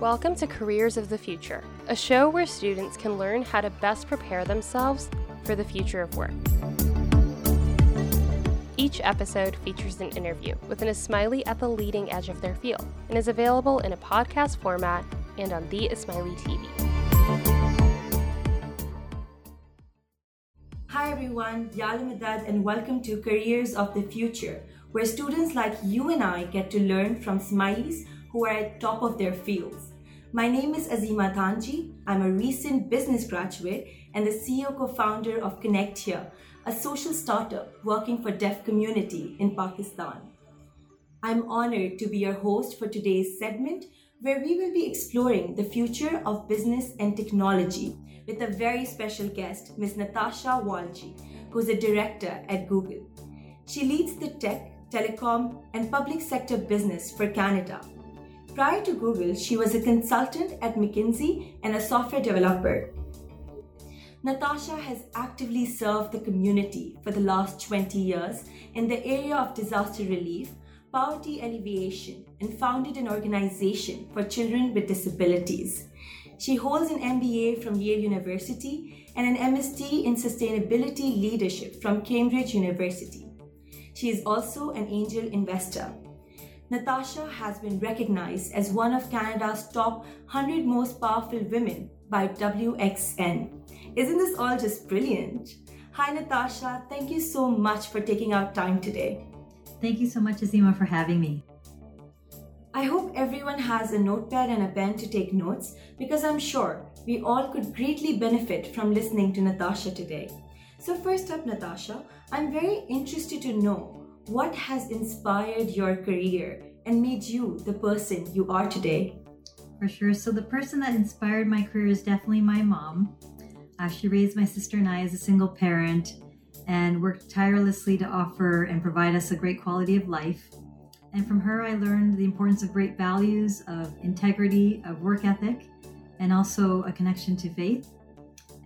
Welcome to Careers of the Future, a show where students can learn how to best prepare themselves for the future of work. Each episode features an interview with an Ismaili at the leading edge of their field and is available in a podcast format and on the Ismaili TV. Hi everyone, Yala Madad and welcome to Careers of the Future, where students like you and I get to learn from Ismailis who are at top of their fields. My name is Azima Dhanjee. I'm a recent business graduate and the CEO co-founder of ConnectHear, a social startup working for deaf community in Pakistan. I'm honored to be your host for today's segment where we will be exploring the future of business and technology with a very special guest, Ms. Natasha Walji, who's a director at Google. She leads the tech, telecom, and public sector business for Canada Prior to Google, she was a consultant at McKinsey and a software developer. Natasha has actively served the community for the last 20 years in the area of disaster relief, poverty alleviation, and founded an organization for children with disabilities. She holds an MBA from Yale University and an MST in Sustainability Leadership from Cambridge University. She is also an angel investor Natasha has been recognized as one of Canada's top 100 most powerful women by WXN. Isn't this all just brilliant? Hi, Natasha. Thank you so much for taking out time today. Thank you so much, Azima, for having me. I hope everyone has a notepad and a pen to take notes because I'm sure we all could greatly benefit from listening to Natasha today. So, first up, Natasha, I'm very interested to know what has inspired your career and made you the person you are today? For sure. So, the person that inspired my career is definitely my mom. Uh, she raised my sister and I as a single parent and worked tirelessly to offer and provide us a great quality of life. And from her, I learned the importance of great values, of integrity, of work ethic, and also a connection to faith.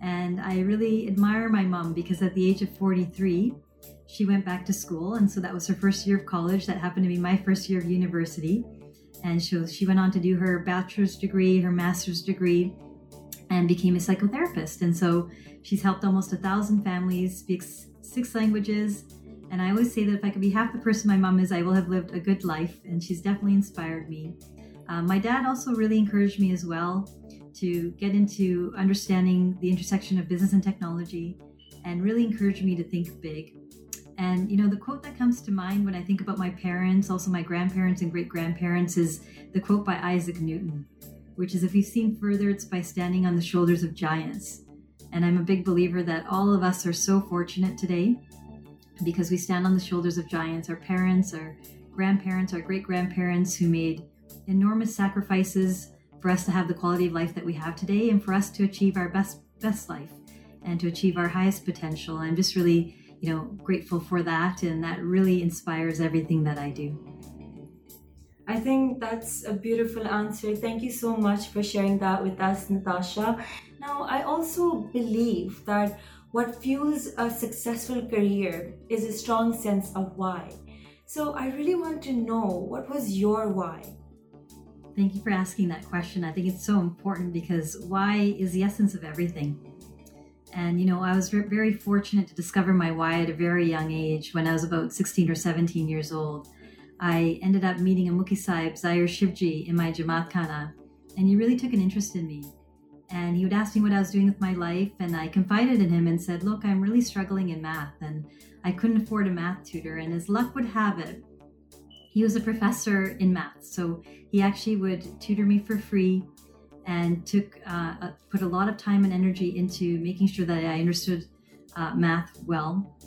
And I really admire my mom because at the age of 43, she went back to school. And so that was her first year of college. That happened to be my first year of university. And she, she went on to do her bachelor's degree, her master's degree, and became a psychotherapist. And so she's helped almost a thousand families, speaks six languages. And I always say that if I could be half the person my mom is, I will have lived a good life. And she's definitely inspired me. Uh, my dad also really encouraged me as well to get into understanding the intersection of business and technology and really encouraged me to think big. And, you know, the quote that comes to mind when I think about my parents, also my grandparents and great grandparents, is the quote by Isaac Newton, which is if you've seen further, it's by standing on the shoulders of giants. And I'm a big believer that all of us are so fortunate today because we stand on the shoulders of giants, our parents, our grandparents, our great grandparents who made enormous sacrifices for us to have the quality of life that we have today and for us to achieve our best best life and to achieve our highest potential. I'm just really you know, grateful for that. And that really inspires everything that I do. I think that's a beautiful answer. Thank you so much for sharing that with us, Natasha. Now, I also believe that what fuels a successful career is a strong sense of why. So, I really want to know what was your why? Thank you for asking that question. I think it's so important because why is the essence of everything. And, you know, I was very fortunate to discover my why at a very young age when I was about 16 or 17 years old. I ended up meeting a Mukhi Sahib, Zahir Shivji, in my Jamaat Khana, and he really took an interest in me. And he would ask me what I was doing with my life, and I confided in him and said, Look, I'm really struggling in math, and I couldn't afford a math tutor. And as luck would have it, he was a professor in math. So he actually would tutor me for free and took uh, put a lot of time and energy into making sure that I understood uh, math well.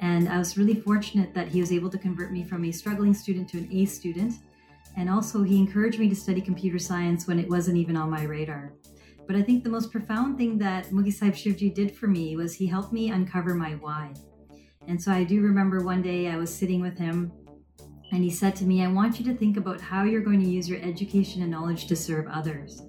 And I was really fortunate that he was able to convert me from a struggling student to an A student. And also, he encouraged me to study computer science when it wasn't even on my radar. But I think the most profound thing that Mukhi Sahib Shivji did for me was he helped me uncover my why. And so I do remember one day I was sitting with him and he said to me, I want you to think about how you're going to use your education and knowledge to serve others.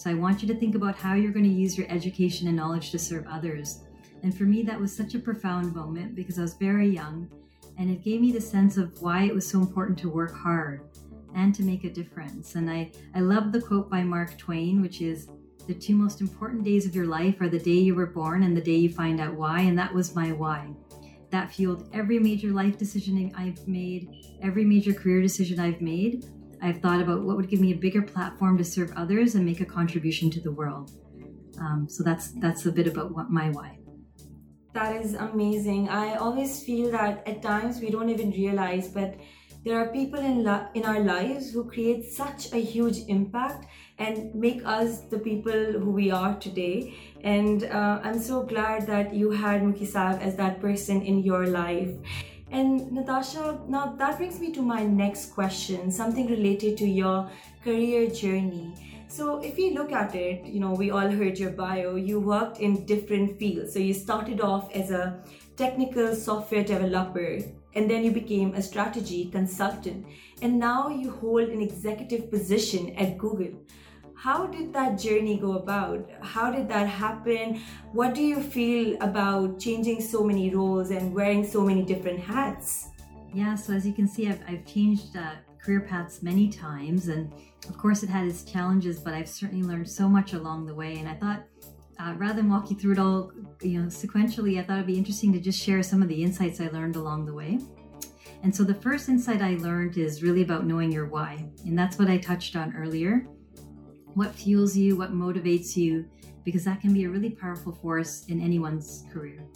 So I want you to think about how you're going to use your education and knowledge to serve others. And for me, that was such a profound moment because I was very young and it gave me the sense of why it was so important to work hard and to make a difference. And I, I love the quote by Mark Twain, which is the two most important days of your life are the day you were born and the day you find out why. And that was my why. That fueled every major life decision I've made, every major career decision I've made. I've thought about what would give me a bigger platform to serve others and make a contribution to the world. Um, so that's that's a bit about what my why. That is amazing. I always feel that at times we don't even realize, but there are people in la- in our lives who create such a huge impact and make us the people who we are today. And uh, I'm so glad that you had Mukhi as that person in your life. And Natasha, now that brings me to my next question, something related to your career journey. So, if we look at it, you know, we all heard your bio, you worked in different fields. So, you started off as a technical software developer, and then you became a strategy consultant, and now you hold an executive position at Google. How did that journey go about? How did that happen? What do you feel about changing so many roles and wearing so many different hats? Yeah, so as you can see, I've, I've changed uh, career paths many times, and of course, it had its challenges, but I've certainly learned so much along the way. And I thought, uh, rather than walk you through it all, you know, sequentially, I thought it'd be interesting to just share some of the insights I learned along the way. And so the first insight I learned is really about knowing your why, and that's what I touched on earlier. What fuels you, what motivates you, because that can be a really powerful force in anyone's career.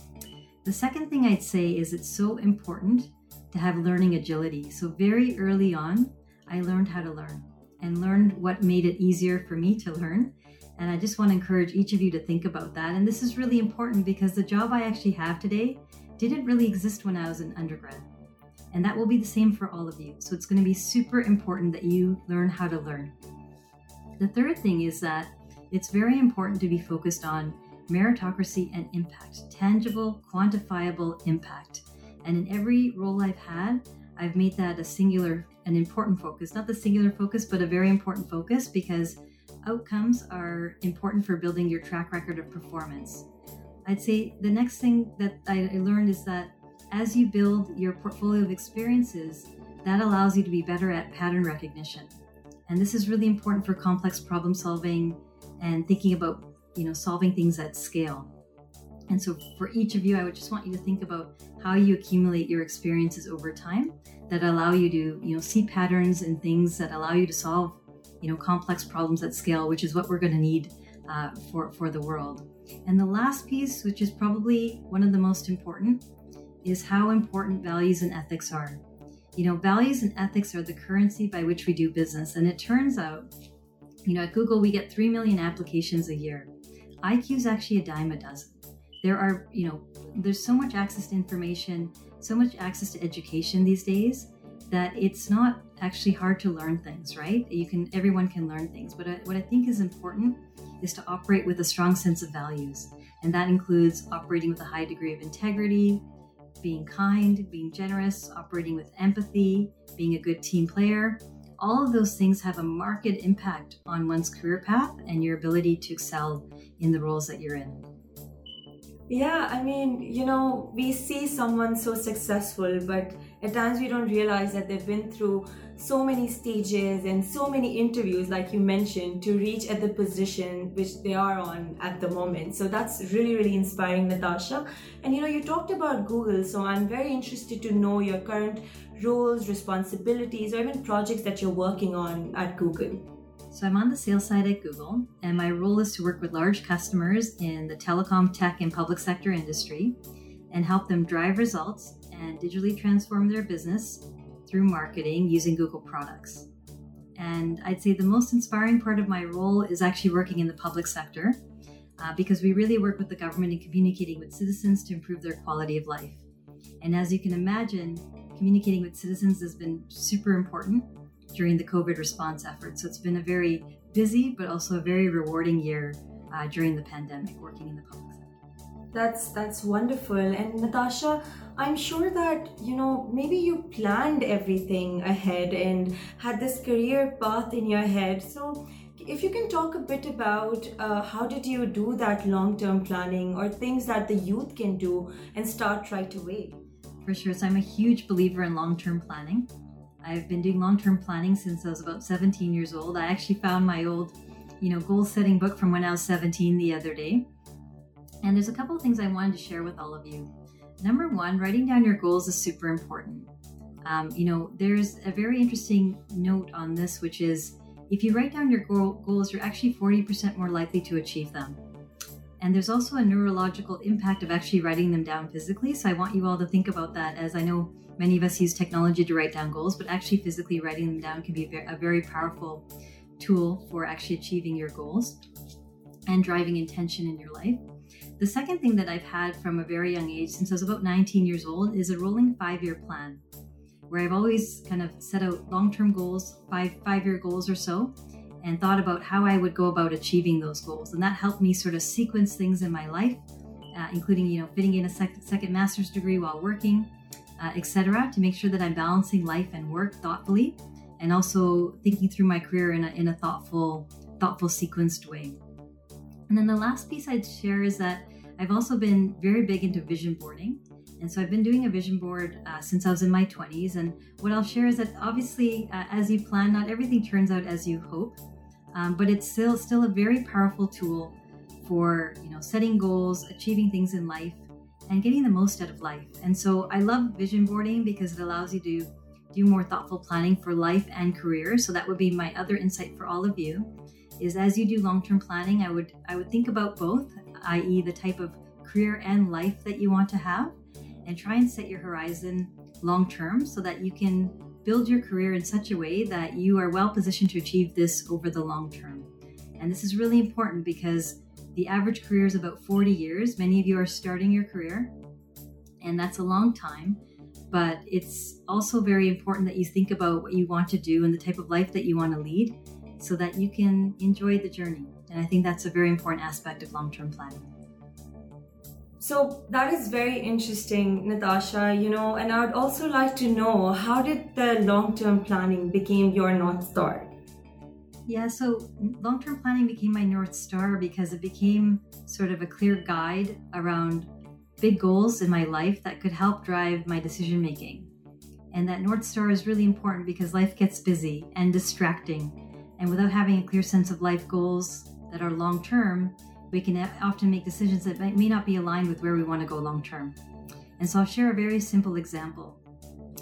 The second thing I'd say is it's so important to have learning agility. So, very early on, I learned how to learn and learned what made it easier for me to learn. And I just want to encourage each of you to think about that. And this is really important because the job I actually have today didn't really exist when I was an undergrad. And that will be the same for all of you. So, it's going to be super important that you learn how to learn. The third thing is that it's very important to be focused on meritocracy and impact, tangible, quantifiable impact. And in every role I've had, I've made that a singular, an important focus. Not the singular focus, but a very important focus because outcomes are important for building your track record of performance. I'd say the next thing that I learned is that as you build your portfolio of experiences, that allows you to be better at pattern recognition. And this is really important for complex problem solving and thinking about, you know, solving things at scale. And so for each of you, I would just want you to think about how you accumulate your experiences over time that allow you to, you know, see patterns and things that allow you to solve, you know, complex problems at scale, which is what we're going to need uh, for for the world. And the last piece, which is probably one of the most important, is how important values and ethics are. You know, values and ethics are the currency by which we do business. And it turns out, you know, at Google, we get 3 million applications a year. IQ is actually a dime a dozen there are, you know, there's so much access to information, so much access to education these days that it's not actually hard to learn things, right? You can, everyone can learn things. But uh, what I think is important is to operate with a strong sense of values. And that includes operating with a high degree of integrity, being kind, being generous, operating with empathy, being a good team player. All of those things have a marked impact on one's career path and your ability to excel in the roles that you're in. Yeah, I mean, you know, we see someone so successful, but at times we don't realize that they've been through so many stages and so many interviews, like you mentioned, to reach at the position which they are on at the moment. So that's really, really inspiring, Natasha. And you know, you talked about Google, so I'm very interested to know your current roles, responsibilities, or even projects that you're working on at Google. So I'm on the sales side at Google, and my role is to work with large customers in the telecom, tech, and public sector industry and help them drive results and digitally transform their business through marketing using Google products. And I'd say the most inspiring part of my role is actually working in the public sector uh, because we really work with the government in communicating with citizens to improve their quality of life. And as you can imagine, communicating with citizens has been super important during the COVID response effort. So it's been a very busy, but also a very rewarding year uh, during the pandemic working in the public sector. That's that's wonderful. And Natasha, I'm sure that you know maybe you planned everything ahead and had this career path in your head. So if you can talk a bit about uh, how did you do that long-term planning or things that the youth can do and start right away for sure so i'm a huge believer in long-term planning I've been doing long term planning since I was about 17 years old. I actually found my old, you know, goal setting book from when I was 17 the other day. And there's a couple of things I wanted to share with all of you. Number one, writing down your goals is super important. Um, you know, there's a very interesting note on this, which is if you write down your goal, goals, you're actually 40% more likely to achieve them. And there's also a neurological impact of actually writing them down physically. So I want you all to think about that as I know many of us use technology to write down goals, but actually physically writing them down can be a very powerful tool for actually achieving your goals and driving intention in your life. The second thing that I've had from a very young age, since I was about 19 years old, is a rolling five year plan where I've always kind of set out long term goals, five, five year goals or so, and thought about how I would go about achieving those goals. And that helped me sort of sequence things in my life, uh, including, you know, fitting in a sec- second master's degree while working, uh, etc., to make sure that I'm balancing life and work thoughtfully and also thinking through my career in a, in a thoughtful, thoughtful, sequenced way. And then the last piece I'd share is that I've also been very big into vision boarding. And so I've been doing a vision board uh, since I was in my 20s. And what I'll share is that obviously, uh, as you plan, not everything turns out as you hope, um, but it's still still a very powerful tool for you know setting goals, achieving things in life, and getting the most out of life. And so I love vision boarding because it allows you to do more thoughtful planning for life and career. So that would be my other insight for all of you is as you do long-term planning, I would I would think about both, i.e. the type of career and life that you want to have and try and set your horizon long term so that you can build your career in such a way that you are well positioned to achieve this over the long term. And this is really important because the average career is about 40 years. Many of you are starting your career, and that's a long time. But it's also very important that you think about what you want to do and the type of life that you want to lead so that you can enjoy the journey. And I think that's a very important aspect of long term planning. So that is very interesting, Natasha, you know, and I would also like to know how did the long-term planning became your North Star? Yeah, so long-term planning became my North Star because it became sort of a clear guide around big goals in my life that could help drive my decision making. And that North Star is really important because life gets busy and distracting. And without having a clear sense of life goals that are long term, we can often make decisions that may not be aligned with where we want to go long term. And so I'll share a very simple example.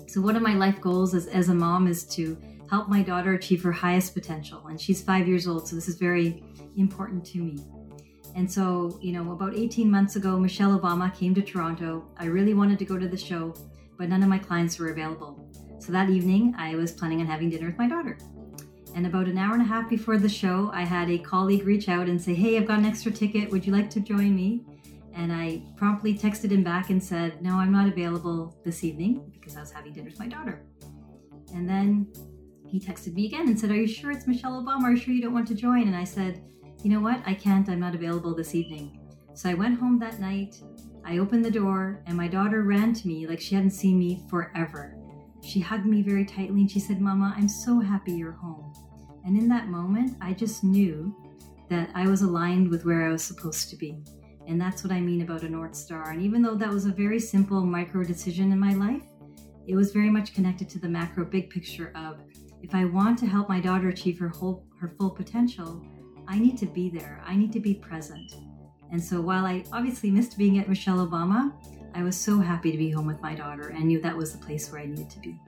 So, one of my life goals as, as a mom is to help my daughter achieve her highest potential. And she's five years old, so this is very important to me. And so, you know, about 18 months ago, Michelle Obama came to Toronto. I really wanted to go to the show, but none of my clients were available. So that evening, I was planning on having dinner with my daughter. And about an hour and a half before the show, I had a colleague reach out and say, Hey, I've got an extra ticket. Would you like to join me? And I promptly texted him back and said, No, I'm not available this evening because I was having dinner with my daughter. And then he texted me again and said, Are you sure it's Michelle Obama? Are you sure you don't want to join? And I said, You know what? I can't. I'm not available this evening. So I went home that night. I opened the door, and my daughter ran to me like she hadn't seen me forever. She hugged me very tightly and she said, Mama, I'm so happy you're home. And in that moment, I just knew that I was aligned with where I was supposed to be. And that's what I mean about a North Star. And even though that was a very simple micro decision in my life, it was very much connected to the macro big picture of if I want to help my daughter achieve her whole her full potential, I need to be there. I need to be present. And so while I obviously missed being at Michelle Obama, I was so happy to be home with my daughter and knew that was the place where I needed to be.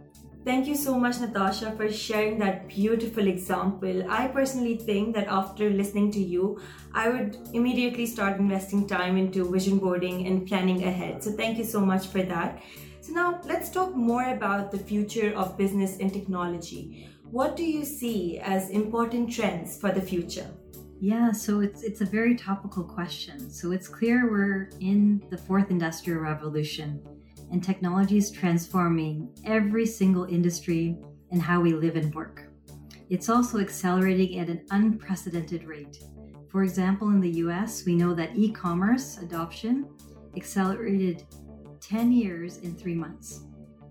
Thank you so much, Natasha, for sharing that beautiful example. I personally think that after listening to you, I would immediately start investing time into vision boarding and planning ahead. So, thank you so much for that. So, now let's talk more about the future of business and technology. What do you see as important trends for the future? Yeah, so it's it's a very topical question. So it's clear we're in the fourth industrial revolution and technology is transforming every single industry and how we live and work. It's also accelerating at an unprecedented rate. For example, in the US, we know that e-commerce adoption accelerated 10 years in 3 months.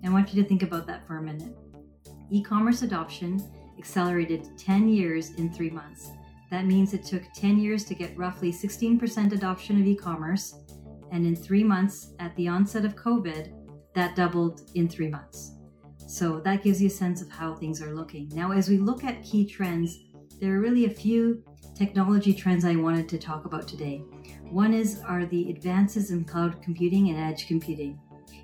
I want you to think about that for a minute. E-commerce adoption accelerated 10 years in 3 months. That means it took 10 years to get roughly 16% adoption of e commerce, and in three months at the onset of COVID, that doubled in three months. So that gives you a sense of how things are looking. Now, as we look at key trends, there are really a few technology trends I wanted to talk about today. One is are the advances in cloud computing and edge computing.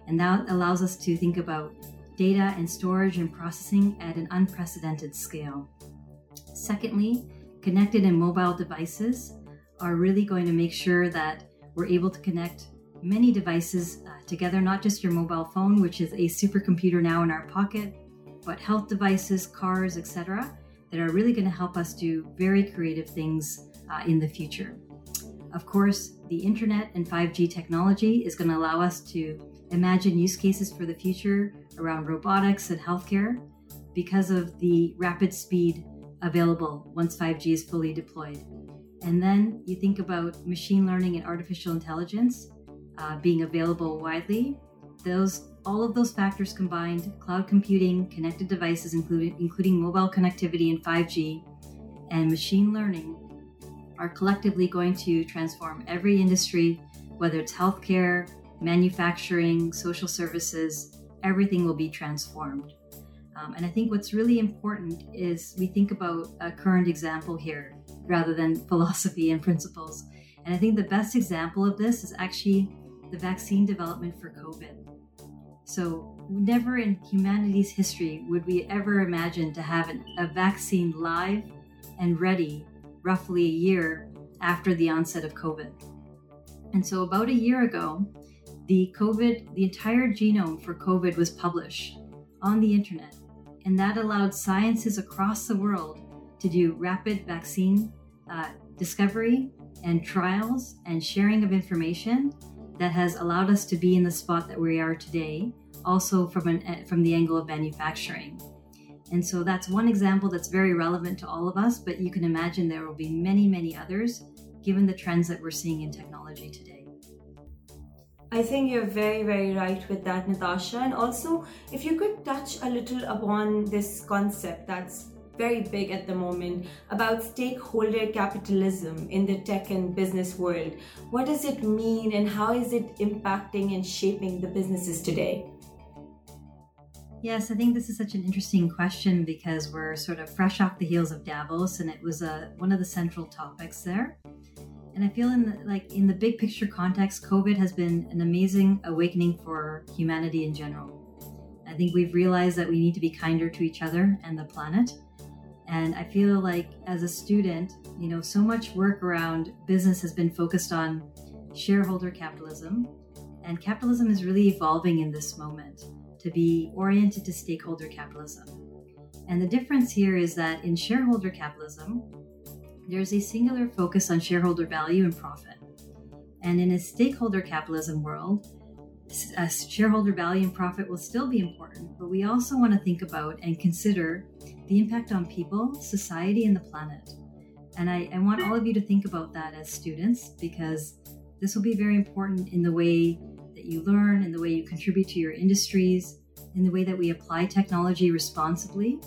And that allows us to think about data and storage and processing at an unprecedented scale. Secondly, connected and mobile devices are really going to make sure that we're able to connect many devices uh, together, not just your mobile phone, which is a supercomputer now in our pocket, but health devices, cars, etc., that are really going to help us do very creative things uh, in the future. Of course, the internet and 5G technology is going to allow us to imagine use cases for the future around robotics and healthcare because of the rapid speed available once 5G is fully deployed. And then you think about machine learning and artificial intelligence uh, being available widely. Those all of those factors combined, cloud computing, connected devices, including including mobile connectivity and 5G, and machine learning, are collectively going to transform every industry, whether it's healthcare, manufacturing, social services. Everything will be transformed. Um, and I think what's really important is we think about a current example here rather than philosophy and principles. And I think the best example of this is actually the vaccine development for COVID. So, never in humanity's history would we ever imagine to have an, a vaccine live and ready roughly a year after the onset of COVID. And so, about a year ago, the COVID, the entire genome for COVID was published on the internet. And that allowed sciences across the world to do rapid vaccine uh, discovery and trials and sharing of information that has allowed us to be in the spot that we are today, also from an from the angle of manufacturing. And so that's one example that's very relevant to all of us, but you can imagine there will be many, many others given the trends that we're seeing in technology today. I think you're very, very right with that, Natasha. And also, if you could touch a little upon this concept that's very big at the moment about stakeholder capitalism in the tech and business world. What does it mean and how is it impacting and shaping the businesses today? Yes, I think this is such an interesting question because we're sort of fresh off the heels of Davos, and it was a, uh, one of the central topics there. And I feel in the, like in the big picture context, COVID has been an amazing awakening for humanity in general. I think we've realized that we need to be kinder to each other and the planet. And I feel like as a student, you know, so much work around business has been focused on shareholder capitalism. And capitalism is really evolving in this moment to be oriented to stakeholder capitalism. And the difference here is that in shareholder capitalism, there's a singular focus on shareholder value and profit. And in a stakeholder capitalism world, uh, shareholder value and profit will still be important, but we also want to think about and consider the impact on people, society, and the planet. And I, I want all of you to think about that as students because this will be very important in the way you learn, in the way you contribute to your industries, in the way that we apply technology responsibly.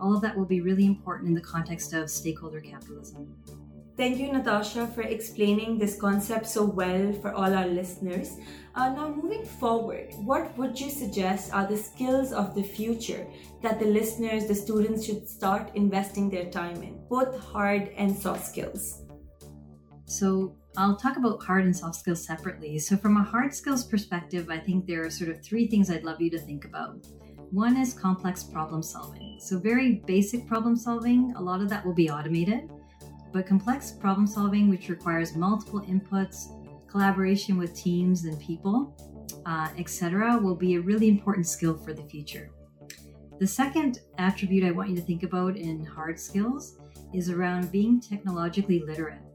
All of that will be really important in the context of stakeholder capitalism. Thank you, Natasha, for explaining this concept so well for all our listeners. Uh, now, moving forward, what would you suggest are the skills of the future that the listeners, the students should start investing their time in, both hard and soft skills? So, I'll talk about hard and soft skills separately. So, from a hard skills perspective, I think there are sort of three things I'd love you to think about. One is complex problem solving. So, very basic problem solving, a lot of that will be automated. But complex problem solving, which requires multiple inputs, collaboration with teams and people, uh, etc., will be a really important skill for the future. The second attribute I want you to think about in hard skills is around being technologically literate.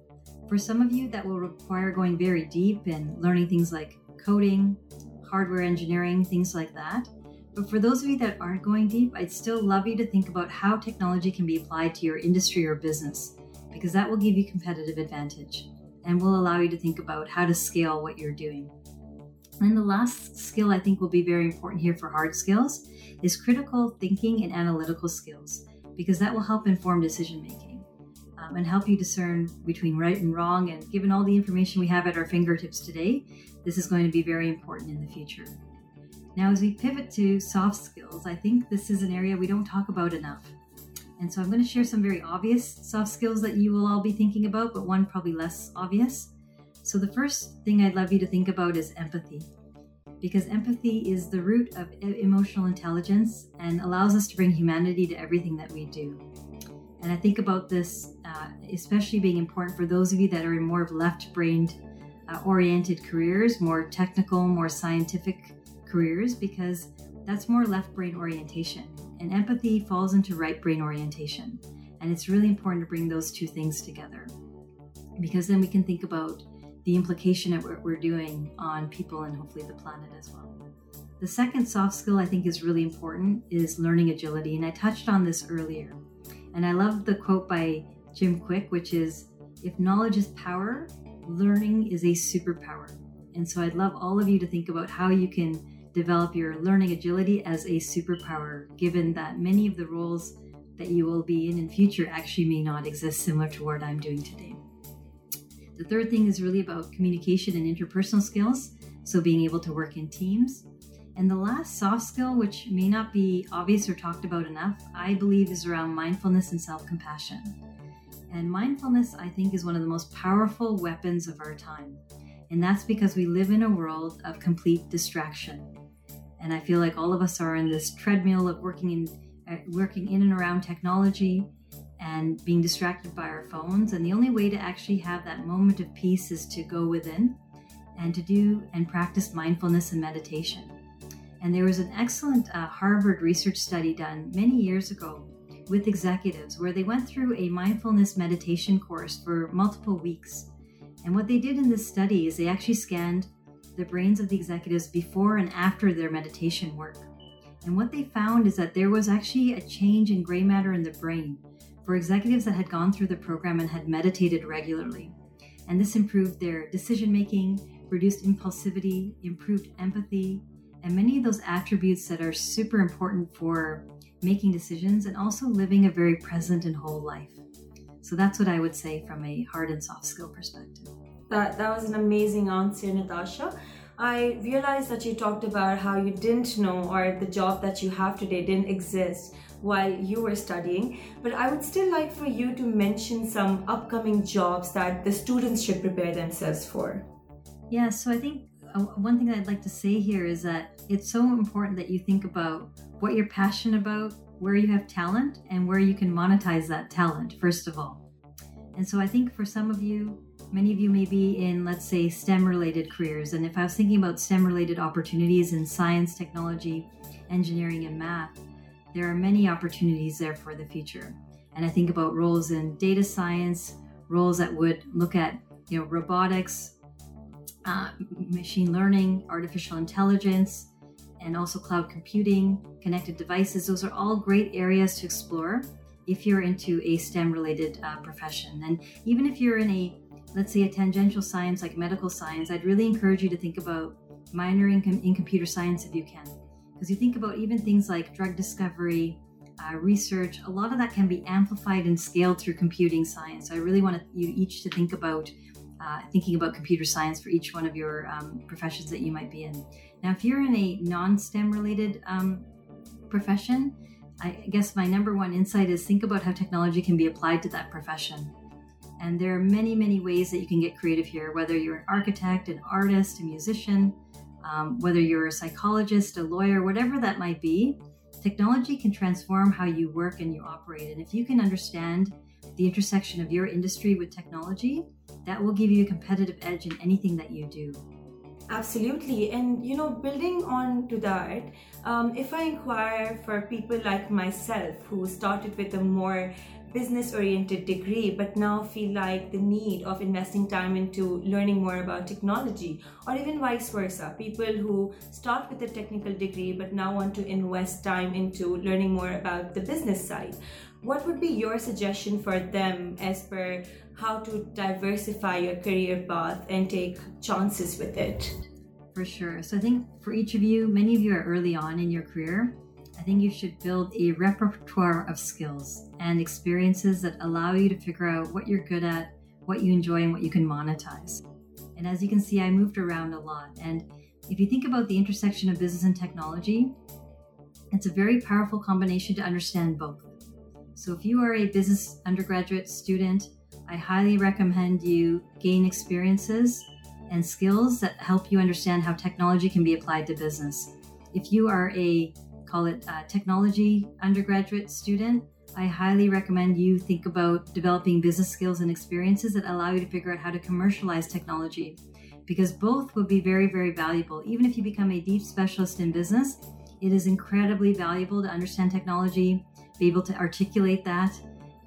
For some of you, that will require going very deep and learning things like coding, hardware engineering, things like that. But for those of you that aren't going deep, I'd still love you to think about how technology can be applied to your industry or business, because that will give you competitive advantage and will allow you to think about how to scale what you're doing. And the last skill I think will be very important here for hard skills is critical thinking and analytical skills, because that will help inform decision making um, and help you discern between right and wrong. And given all the information we have at our fingertips today, this is going to be very important in the future. Now, as we pivot to soft skills, I think this is an area we don't talk about enough. And so I'm going to share some very obvious soft skills that you will all be thinking about, but one probably less obvious. So, the first thing I'd love you to think about is empathy, because empathy is the root of emotional intelligence and allows us to bring humanity to everything that we do. And I think about this uh, especially being important for those of you that are in more of left brained uh, oriented careers, more technical, more scientific careers, because that's more left brain orientation. And empathy falls into right brain orientation. And it's really important to bring those two things together because then we can think about the implication of what we're doing on people and hopefully the planet as well. The second soft skill I think is really important is learning agility. And I touched on this earlier. And I love the quote by Jim Kwik, which is If knowledge is power, learning is a superpower. And so I'd love all of you to think about how you can develop your learning agility as a superpower, given that many of the roles that you will be in in future actually may not exist similar to what I'm doing today. The third thing is really about communication and interpersonal skills, so being able to work in teams. And the last soft skill, which may not be obvious or talked about enough, I believe is around mindfulness and self compassion. And mindfulness, I think, is one of the most powerful weapons of our time. And that's because we live in a world of complete distraction. And I feel like all of us are in this treadmill of working in, uh, working in and around technology and being distracted by our phones. And the only way to actually have that moment of peace is to go within and to do and practice mindfulness and meditation. And there was an excellent uh, Harvard research study done many years ago with executives where they went through a mindfulness meditation course for multiple weeks. And what they did in this study is they actually scanned the brains of the executives before and after their meditation work. And what they found is that there was actually a change in gray matter in the brain for executives that had gone through the program and had meditated regularly. And this improved their decision making, reduced impulsivity, improved empathy, and many of those attributes that are super important for making decisions and also living a very present and whole life. So that's what I would say from a hard and soft skill perspective. That, that was an amazing answer, Natasha. I realized that you talked about how you didn't know or the job that you have today didn't exist while you were studying, but I would still like for you to mention some upcoming jobs that the students should prepare themselves for. Yeah, so I think Uh, one thing I'd like to say here is that it's so important that you think about what you're passionate about, where you have talent, and where you can monetize that talent, first of all. And so I think for some of you, many of you may be in, let's say, STEM related careers. And if I was thinking about STEM related opportunities in science, technology, engineering, and math, there are many opportunities there for the future. And I think about roles in data science, roles that would look at you know robotics, uh, machine learning, artificial intelligence, and also cloud computing, connected devices. Those are all great areas to explore if you're into a STEM related uh, profession. And even if you're in a, let's say, a tangential science like medical science, I'd really encourage you to think about minoring in, in computer science if you can. Because you think about even things like drug discovery, uh, research, a lot of that can be amplified and scaled through computing science. So I really want you each to think about uh, thinking about computer science for each one of your um, professions that you might be in. Now, if you're in a non STEM related um, profession, I guess my number one insight is think about how technology can be applied to that profession. And there are many, many ways that you can get creative here, whether you're an architect, an artist, a musician, um, whether you're a psychologist, a lawyer, whatever that might be. Technology can transform how you work and you operate. And if you can understand the intersection of your industry with technology, that will give you a competitive edge in anything that you do. Absolutely. And, you know, building on to that, um, if I inquire for people like myself who started with a more business oriented degree but now feel like the need of investing time into learning more about technology or even vice versa people who start with a technical degree but now want to invest time into learning more about the business side what would be your suggestion for them as per how to diversify your career path and take chances with it? For sure. So I think for each of you, many of you are early on in your career. I think you should build a repertoire of skills and experiences that allow you to figure out what you're good at, what you enjoy, and what you can monetize. And as you can see, I moved around a lot. And if you think about the intersection of business and technology, it's a very powerful combination to understand both. So, if you are a business undergraduate student, I highly recommend you gain experiences and skills that help you understand how technology can be applied to business. If you are a call it a technology undergraduate student, I highly recommend you think about developing business skills and experiences that allow you to figure out how to commercialize technology because both would be very, very valuable. Even if you become a deep specialist in business, it is incredibly valuable to understand technology, be able to articulate that,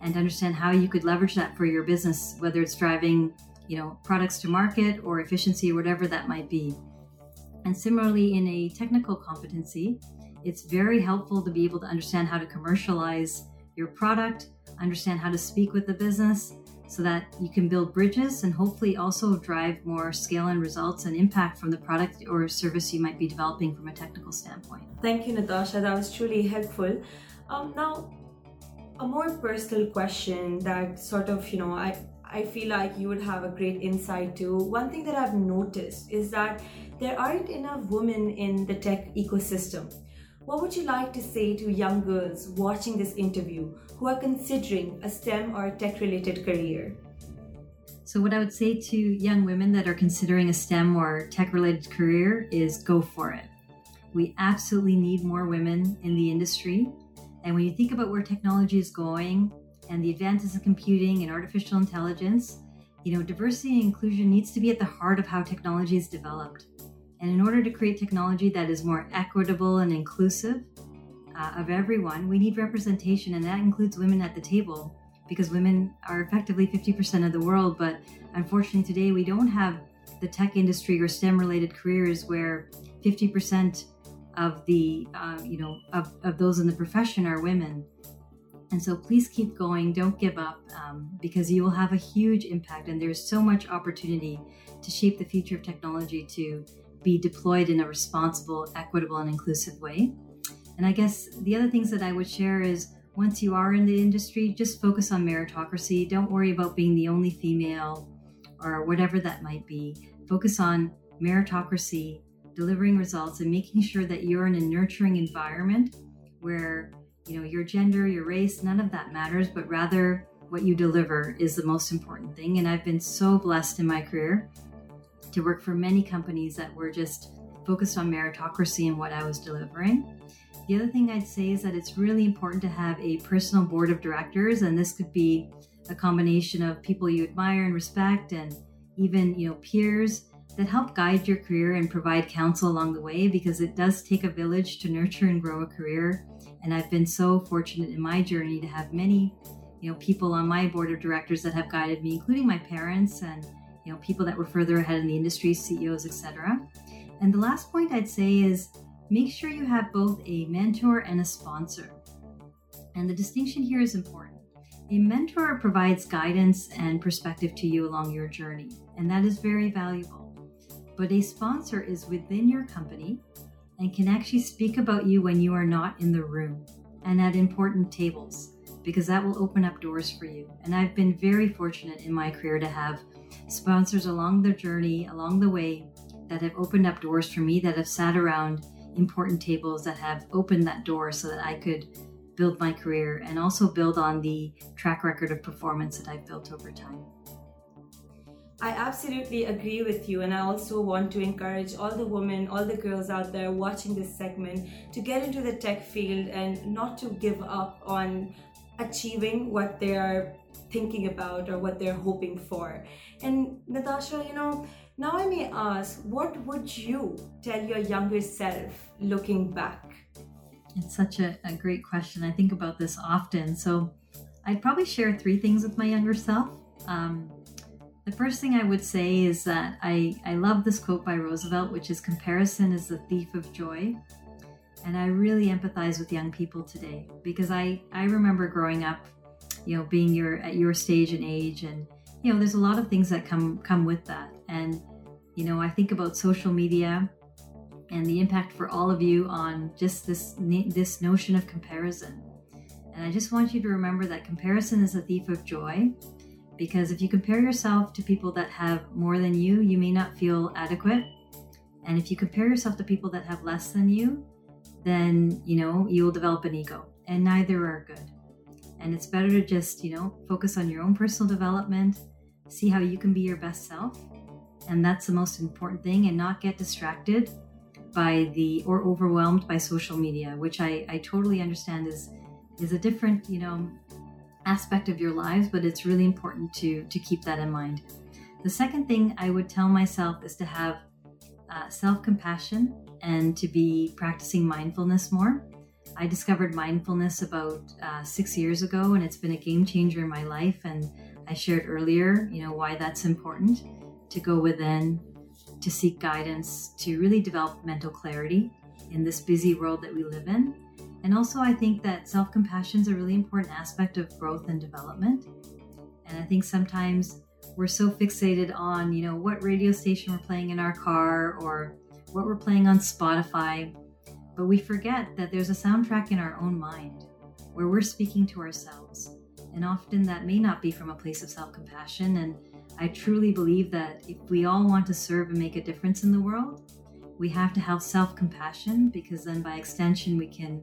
and understand how you could leverage that for your business, whether it's driving, you know, products to market or efficiency or whatever that might be. And similarly, in a technical competency, it's very helpful to be able to understand how to commercialize your product, understand how to speak with the business so that you can build bridges and hopefully also drive more scale and results and impact from the product or service you might be developing from a technical standpoint. Thank you, Natasha. That was truly helpful. Um, now, a more personal question that sort of, you know, I, I feel like you would have a great insight to. One thing that I've noticed is that there aren't enough women in the tech ecosystem. What would you like to say to young girls watching this interview who are considering a STEM or tech related career? So, what I would say to young women that are considering a STEM or tech related career is go for it. We absolutely need more women in the industry. And when you think about where technology is going and the advances in computing and artificial intelligence, you know, diversity and inclusion needs to be at the heart of how technology is developed. And in order to create technology that is more equitable and inclusive uh, of everyone, we need representation, and that includes women at the table because women are effectively 50% of the world. But unfortunately, today we don't have the tech industry or STEM related careers where 50% of the uh, you know of, of those in the profession are women. And so please keep going don't give up um, because you will have a huge impact and there's so much opportunity to shape the future of technology to be deployed in a responsible equitable and inclusive way. And i guess the other things that i would share is once you are in the industry just focus on meritocracy. Don't worry about being the only female or whatever that might be. Focus on meritocracy delivering results and making sure that you're in a nurturing environment where you know your gender your race none of that matters but rather what you deliver is the most important thing. And i've been so blessed in my career to work for many companies that were just focused on meritocracy and what i was delivering. The other thing i'd say is that it's really important to have a personal board of directors and this could be a combination of people you admire and respect and even you know peers that help guide your career and provide counsel along the way because it does take a village to nurture and grow a career. And I've been so fortunate in my journey to have many, you know, people on my board of directors that have guided me, including my parents and you know people that were further ahead in the industry, CEOs, etc. And the last point I'd say is make sure you have both a mentor and a sponsor. And the distinction here is important. A mentor provides guidance and perspective to you along your journey, and that is very valuable but a sponsor is within your company and can actually speak about you when you are not in the room and at important tables because that will open up doors for you. And I've been very fortunate in my career to have sponsors along the journey, along the way, that have opened up doors for me, that have sat around important tables, that have opened that door so that I could build my career and also build on the track record of performance that I've built over time. I absolutely agree with you, and I also want to encourage all the women, all the girls out there watching this segment to get into the tech field and not to give up on achieving what they are thinking about or what they're hoping for. And Natasha, you know, now I may ask, what would you tell your younger self looking back? It's such a, a great question. I think about this often. So I'd probably share three things with my younger self. Um, the first thing I would say is that I, I love this quote by Roosevelt, which is comparison is the thief of joy. And I really empathize with young people today because I, I remember growing up, you know, being your at your stage and age and you know, there's a lot of things that come come with that. And, you know, I think about social media and the impact for all of you on just this this notion of comparison. And I just want you to remember that comparison is a thief of joy because if you compare yourself to people that have more than you, you may not feel adequate. And if you compare yourself to people that have less than you, then, you know, you'll develop an ego, and neither are good. And it's better to just, you know, focus on your own personal development, see how you can be your best self. And that's the most important thing, and not get distracted by the or overwhelmed by social media, which I, I totally understand is is a different, you know, aspect of your lives, but it's really important to to keep that in mind. The second thing I would tell myself is to have uh, self compassion and to be practicing mindfulness more. I discovered mindfulness about uh, six years ago, and it's been a game changer in my life. And I shared earlier, you know, why that's important to go within, to seek guidance, to really develop mental clarity in this busy world that we live in. And also, I think that self compassion is a really important aspect of growth and development. And I think sometimes we're so fixated on, you know, what radio station we're playing in our car or what we're playing on Spotify, but we forget that there's a soundtrack in our own mind where we're speaking to ourselves. And often that may not be from a place of self compassion. And I truly believe that if we all want to serve and make a difference in the world, we have to have self compassion because then by extension we can,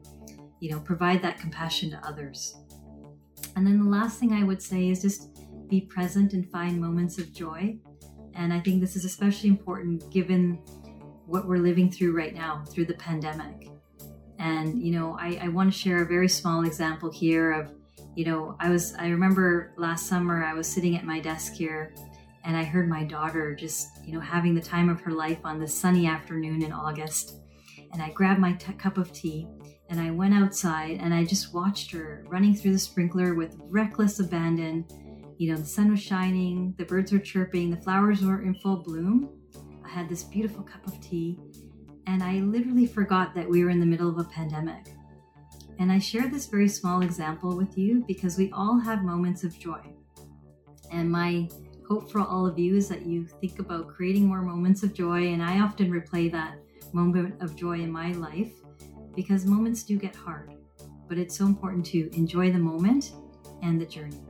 you know, provide that compassion to others. And then the last thing I would say is just be present and find moments of joy. And I think this is especially important given what we're living through right now through the pandemic. And, you know, I, I want to share a very small example here of, you know, I was, I remember last summer I was sitting at my desk here and I heard my daughter just, you know, having the time of her life on this sunny afternoon in August. And I grabbed my t- cup of tea and I went outside and I just watched her running through the sprinkler with reckless abandon you know, the sun was shining, the birds were chirping, the flowers were in full bloom. I had this beautiful cup of tea, and I literally forgot that we were in the middle of a pandemic. And I share this very small example with you because we all have moments of joy. And my hope for all of you is that you think about creating more moments of joy. And I often replay that moment of joy in my life because moments do get hard. But it's so important to enjoy the moment and the journey.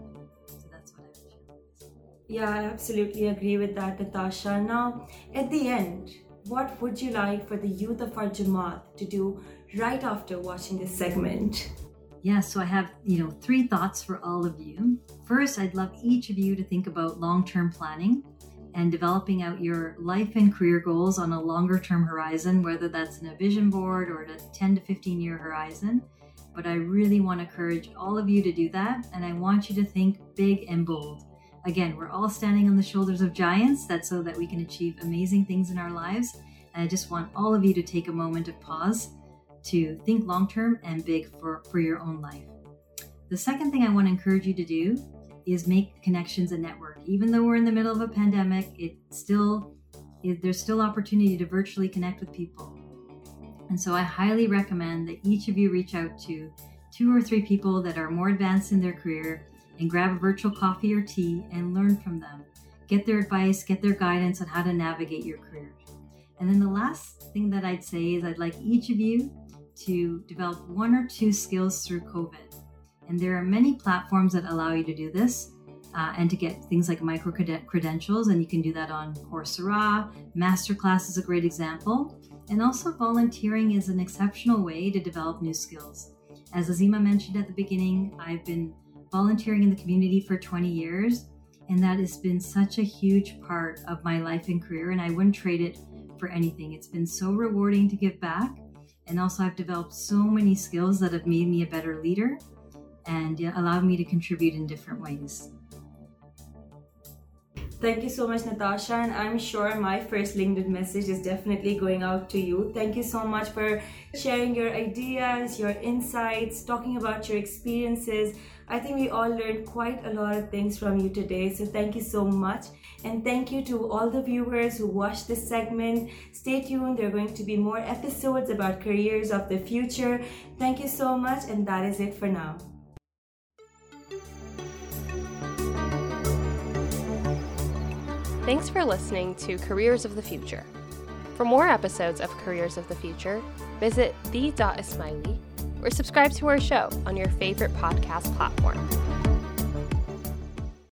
So that's what I Yeah, I absolutely agree with that, Natasha. Now, at the end, what would you like for the youth of our Jamaat to do right after watching this segment? Yeah, so I have, you know, three thoughts for all of you. First, I'd love each of you to think about long-term planning and developing out your life and career goals on a longer term horizon, whether that's in a vision board or a 10 to 15 year horizon. But I really want to encourage all of you to do that. And I want you to think big and bold. Again, we're all standing on the shoulders of giants. That's so that we can achieve amazing things in our lives. And I just want all of you to take a moment of pause to think long term and big for, for your own life. The second thing I want to encourage you to do is make connections and network. Even though we're in the middle of a pandemic, it still it, there's still opportunity to virtually connect with people. And so I highly recommend that each of you reach out to two or three people that are more advanced in their career and grab a virtual coffee or tea and learn from them. Get their advice, get their guidance on how to navigate your career. And then the last thing that I'd say is I'd like each of you to develop one or two skills through COVID. And there are many platforms that allow you to do this uh, and to get things like micro credentials. And you can do that on Coursera. Masterclass is a great example. And also, volunteering is an exceptional way to develop new skills. As Azima mentioned at the beginning, I've been volunteering in the community for 20 years, and that has been such a huge part of my life and career, and I wouldn't trade it for anything. It's been so rewarding to give back, and also I've developed so many skills that have made me a better leader and allowed me to contribute in different ways. Thank you so much, Natasha. And I'm sure my first LinkedIn message is definitely going out to you. Thank you so much for sharing your ideas, your insights, talking about your experiences. I think we all learned quite a lot of things from you today. So thank you so much. And thank you to all the viewers who watched this segment. Stay tuned. There are going to be more episodes about careers of the future. Thank you so much. And that is it for now. Thanks for listening to Careers of the Future. For more episodes of Careers of the Future, visit the.ismaili or subscribe to our show on your favorite podcast platform.